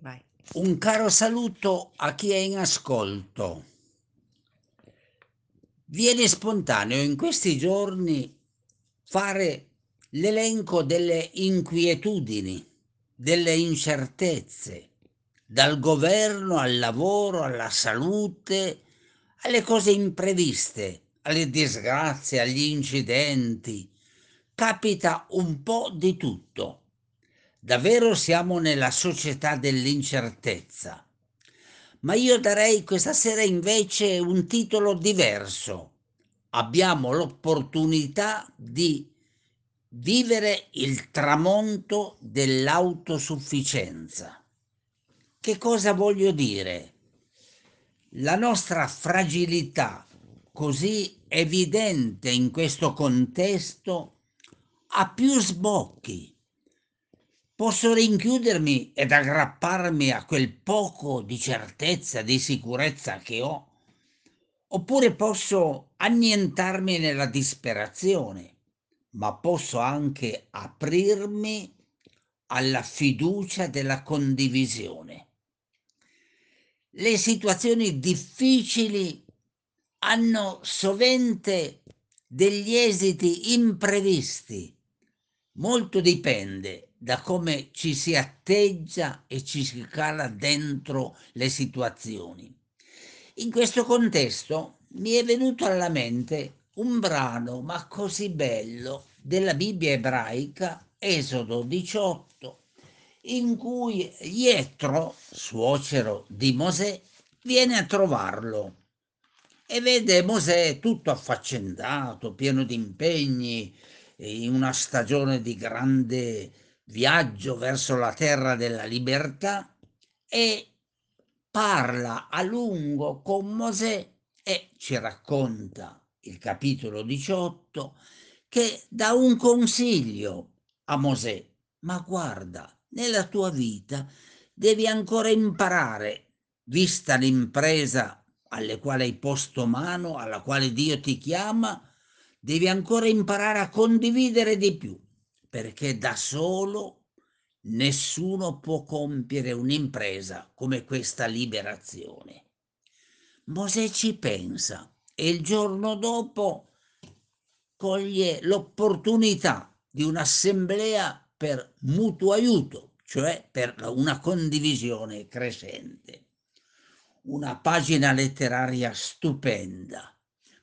Vai. Un caro saluto a chi è in ascolto. Viene spontaneo in questi giorni fare l'elenco delle inquietudini, delle incertezze, dal governo al lavoro, alla salute, alle cose impreviste, alle disgrazie, agli incidenti. Capita un po' di tutto. Davvero siamo nella società dell'incertezza. Ma io darei questa sera invece un titolo diverso. Abbiamo l'opportunità di vivere il tramonto dell'autosufficienza. Che cosa voglio dire? La nostra fragilità, così evidente in questo contesto, ha più sbocchi Posso rinchiudermi ed aggrapparmi a quel poco di certezza, di sicurezza che ho, oppure posso annientarmi nella disperazione, ma posso anche aprirmi alla fiducia della condivisione. Le situazioni difficili hanno sovente degli esiti imprevisti. Molto dipende da come ci si atteggia e ci si cala dentro le situazioni. In questo contesto mi è venuto alla mente un brano, ma così bello, della Bibbia ebraica, Esodo 18, in cui Ietro, suocero di Mosè, viene a trovarlo e vede Mosè tutto affaccendato, pieno di impegni, in una stagione di grande viaggio verso la terra della libertà e parla a lungo con Mosè e ci racconta il capitolo 18 che dà un consiglio a Mosè, ma guarda, nella tua vita devi ancora imparare, vista l'impresa alle quale hai posto mano, alla quale Dio ti chiama, devi ancora imparare a condividere di più perché da solo nessuno può compiere un'impresa come questa liberazione. Mosè ci pensa e il giorno dopo coglie l'opportunità di un'assemblea per mutuo aiuto, cioè per una condivisione crescente. Una pagina letteraria stupenda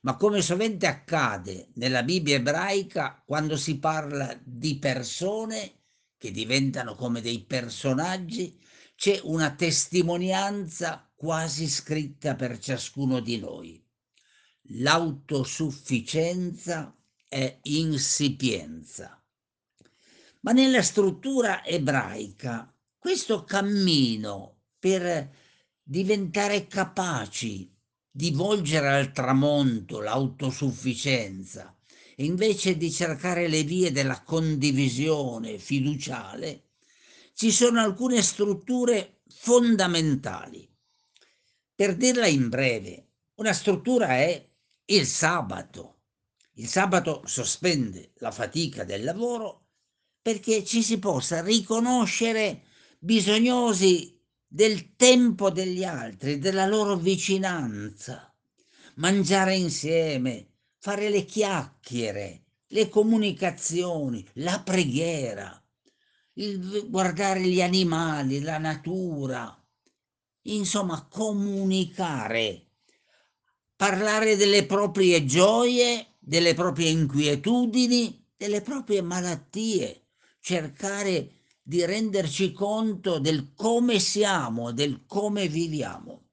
ma come sovente accade nella Bibbia ebraica, quando si parla di persone che diventano come dei personaggi, c'è una testimonianza quasi scritta per ciascuno di noi. L'autosufficienza è insipienza. Ma nella struttura ebraica questo cammino per diventare capaci di volgere al tramonto l'autosufficienza, invece di cercare le vie della condivisione fiduciale, ci sono alcune strutture fondamentali. Per dirla in breve, una struttura è il sabato. Il sabato sospende la fatica del lavoro perché ci si possa riconoscere bisognosi del tempo degli altri, della loro vicinanza, mangiare insieme, fare le chiacchiere, le comunicazioni, la preghiera, il guardare gli animali, la natura, insomma comunicare, parlare delle proprie gioie, delle proprie inquietudini, delle proprie malattie, cercare di renderci conto del come siamo, del come viviamo.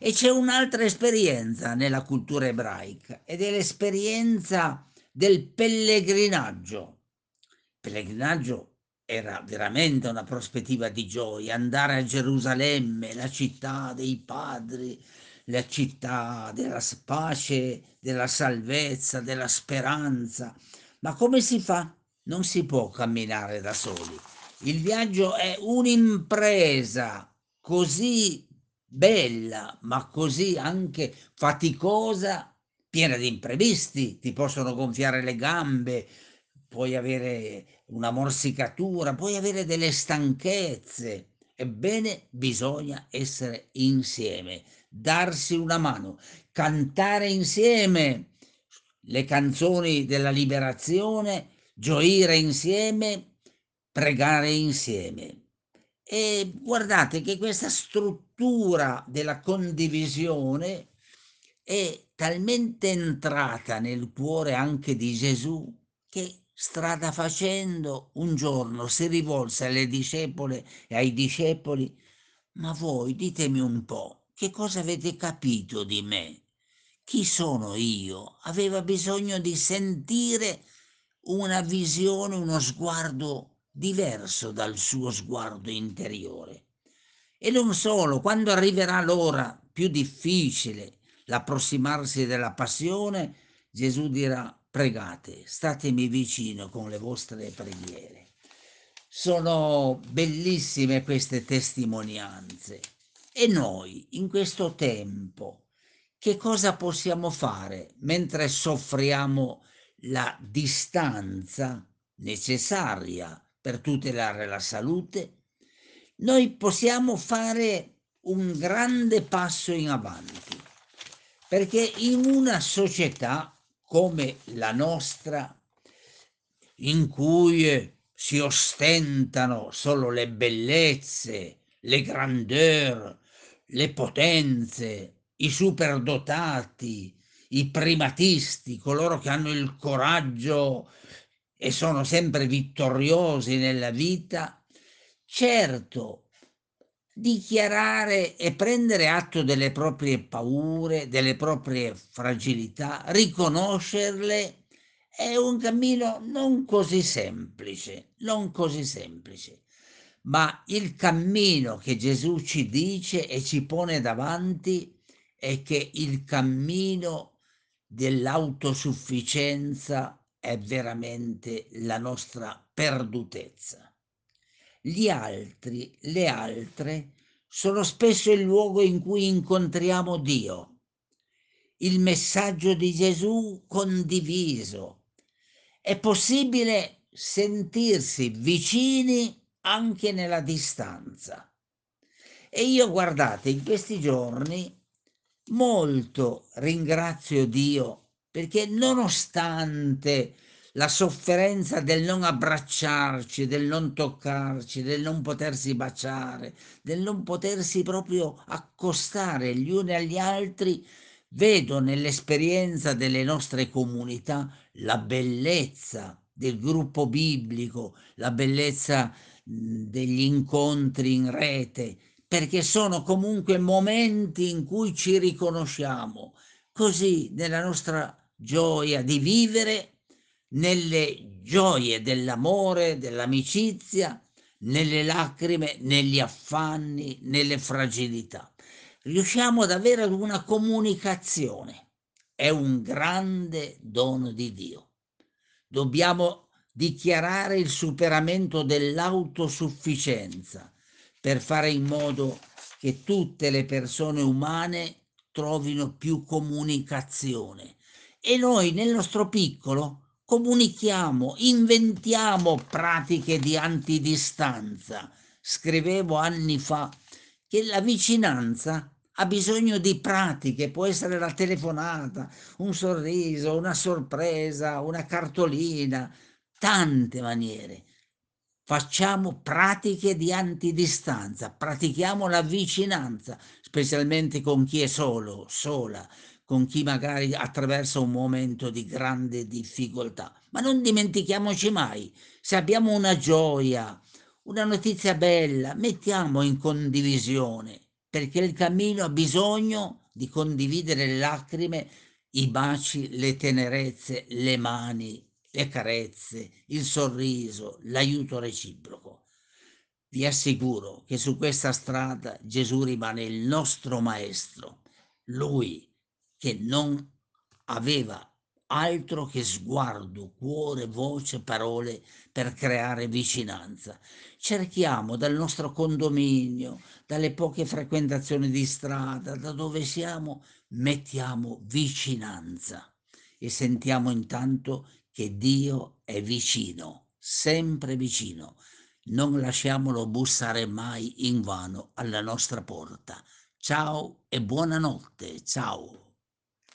E c'è un'altra esperienza nella cultura ebraica ed è l'esperienza del pellegrinaggio. Il pellegrinaggio era veramente una prospettiva di gioia, andare a Gerusalemme, la città dei padri, la città della pace, della salvezza, della speranza. Ma come si fa? Non si può camminare da soli. Il viaggio è un'impresa così bella, ma così anche faticosa, piena di imprevisti, ti possono gonfiare le gambe, puoi avere una morsicatura, puoi avere delle stanchezze. Ebbene, bisogna essere insieme, darsi una mano, cantare insieme le canzoni della liberazione, gioire insieme, pregare insieme. E guardate che questa struttura della condivisione è talmente entrata nel cuore anche di Gesù che strada facendo un giorno si rivolse alle discepole e ai discepoli, ma voi ditemi un po', che cosa avete capito di me? Chi sono io? Aveva bisogno di sentire una visione, uno sguardo diverso dal suo sguardo interiore. E non solo, quando arriverà l'ora più difficile, l'approssimarsi della passione, Gesù dirà pregate, statemi vicino con le vostre preghiere. Sono bellissime queste testimonianze. E noi, in questo tempo, che cosa possiamo fare mentre soffriamo la distanza necessaria per tutelare la salute? Noi possiamo fare un grande passo in avanti, perché in una società come la nostra, in cui si ostentano solo le bellezze, le grandeur, le potenze, i superdotati, i primatisti, coloro che hanno il coraggio e sono sempre vittoriosi nella vita, certo dichiarare e prendere atto delle proprie paure, delle proprie fragilità, riconoscerle è un cammino non così semplice, non così semplice, ma il cammino che Gesù ci dice e ci pone davanti è che il cammino dell'autosufficienza è veramente la nostra perdutezza gli altri, le altre, sono spesso il luogo in cui incontriamo Dio, il messaggio di Gesù condiviso. È possibile sentirsi vicini anche nella distanza. E io guardate, in questi giorni molto ringrazio Dio perché nonostante la sofferenza del non abbracciarci, del non toccarci, del non potersi baciare, del non potersi proprio accostare gli uni agli altri, vedo nell'esperienza delle nostre comunità la bellezza del gruppo biblico, la bellezza degli incontri in rete, perché sono comunque momenti in cui ci riconosciamo. Così nella nostra gioia di vivere nelle gioie dell'amore, dell'amicizia, nelle lacrime, negli affanni, nelle fragilità. Riusciamo ad avere una comunicazione. È un grande dono di Dio. Dobbiamo dichiarare il superamento dell'autosufficienza per fare in modo che tutte le persone umane trovino più comunicazione. E noi nel nostro piccolo comunichiamo, inventiamo pratiche di antidistanza. Scrivevo anni fa che la vicinanza ha bisogno di pratiche, può essere la telefonata, un sorriso, una sorpresa, una cartolina, tante maniere. Facciamo pratiche di antidistanza, pratichiamo la vicinanza, specialmente con chi è solo, sola, con chi magari attraversa un momento di grande difficoltà. Ma non dimentichiamoci mai, se abbiamo una gioia, una notizia bella, mettiamo in condivisione, perché il cammino ha bisogno di condividere le lacrime, i baci, le tenerezze, le mani, le carezze, il sorriso, l'aiuto reciproco. Vi assicuro che su questa strada Gesù rimane il nostro maestro, lui che non aveva altro che sguardo, cuore, voce, parole per creare vicinanza. Cerchiamo dal nostro condominio, dalle poche frequentazioni di strada, da dove siamo, mettiamo vicinanza e sentiamo intanto che Dio è vicino, sempre vicino. non lasciamolo bussare mai invano alla nostra porta. Ciao e buonanotte, ciao.